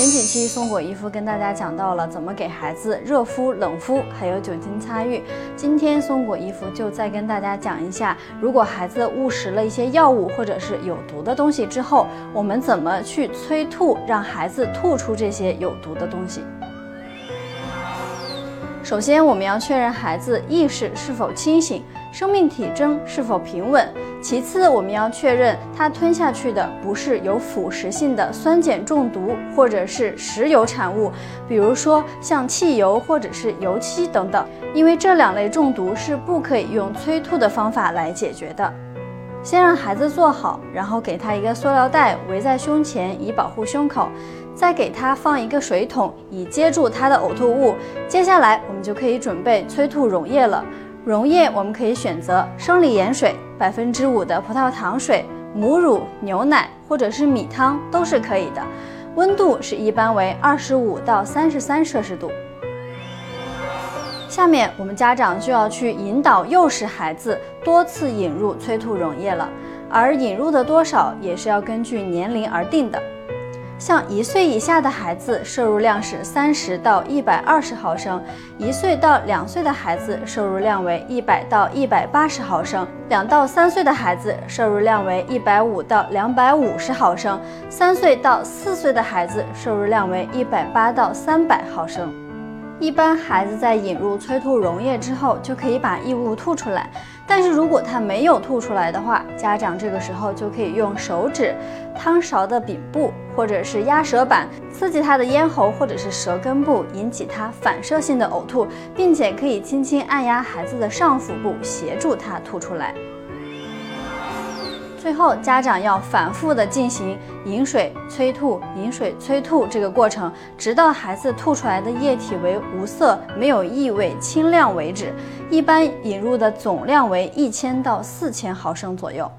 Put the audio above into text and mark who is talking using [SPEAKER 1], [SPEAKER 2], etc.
[SPEAKER 1] 前几期松果姨夫跟大家讲到了怎么给孩子热敷、冷敷，还有酒精擦浴。今天松果姨夫就再跟大家讲一下，如果孩子误食了一些药物或者是有毒的东西之后，我们怎么去催吐，让孩子吐出这些有毒的东西。首先，我们要确认孩子意识是否清醒，生命体征是否平稳。其次，我们要确认他吞下去的不是有腐蚀性的酸碱中毒，或者是石油产物，比如说像汽油或者是油漆等等。因为这两类中毒是不可以用催吐的方法来解决的。先让孩子坐好，然后给他一个塑料袋围在胸前，以保护胸口。再给他放一个水桶，以接住他的呕吐物。接下来，我们就可以准备催吐溶液了。溶液我们可以选择生理盐水、百分之五的葡萄糖水、母乳、牛奶或者是米汤都是可以的。温度是一般为二十五到三十三摄氏度。下面我们家长就要去引导诱使孩子多次引入催吐溶液了，而引入的多少也是要根据年龄而定的。像一岁以下的孩子，摄入量是三十到一百二十毫升；一岁到两岁的孩子，摄入量为一百到一百八十毫升；两到三岁的孩子，摄入量为一百五到两百五十毫升；三岁到四岁的孩子，摄入量为一百八到三百毫升。一般孩子在引入催吐溶液之后，就可以把异物吐出来。但是如果他没有吐出来的话，家长这个时候就可以用手指、汤勺的柄部或者是压舌板刺激他的咽喉或者是舌根部，引起他反射性的呕吐，并且可以轻轻按压孩子的上腹部，协助他吐出来。最后，家长要反复的进行饮水催吐、饮水催吐这个过程，直到孩子吐出来的液体为无色、没有异味、清亮为止。一般引入的总量为一千到四千毫升左右。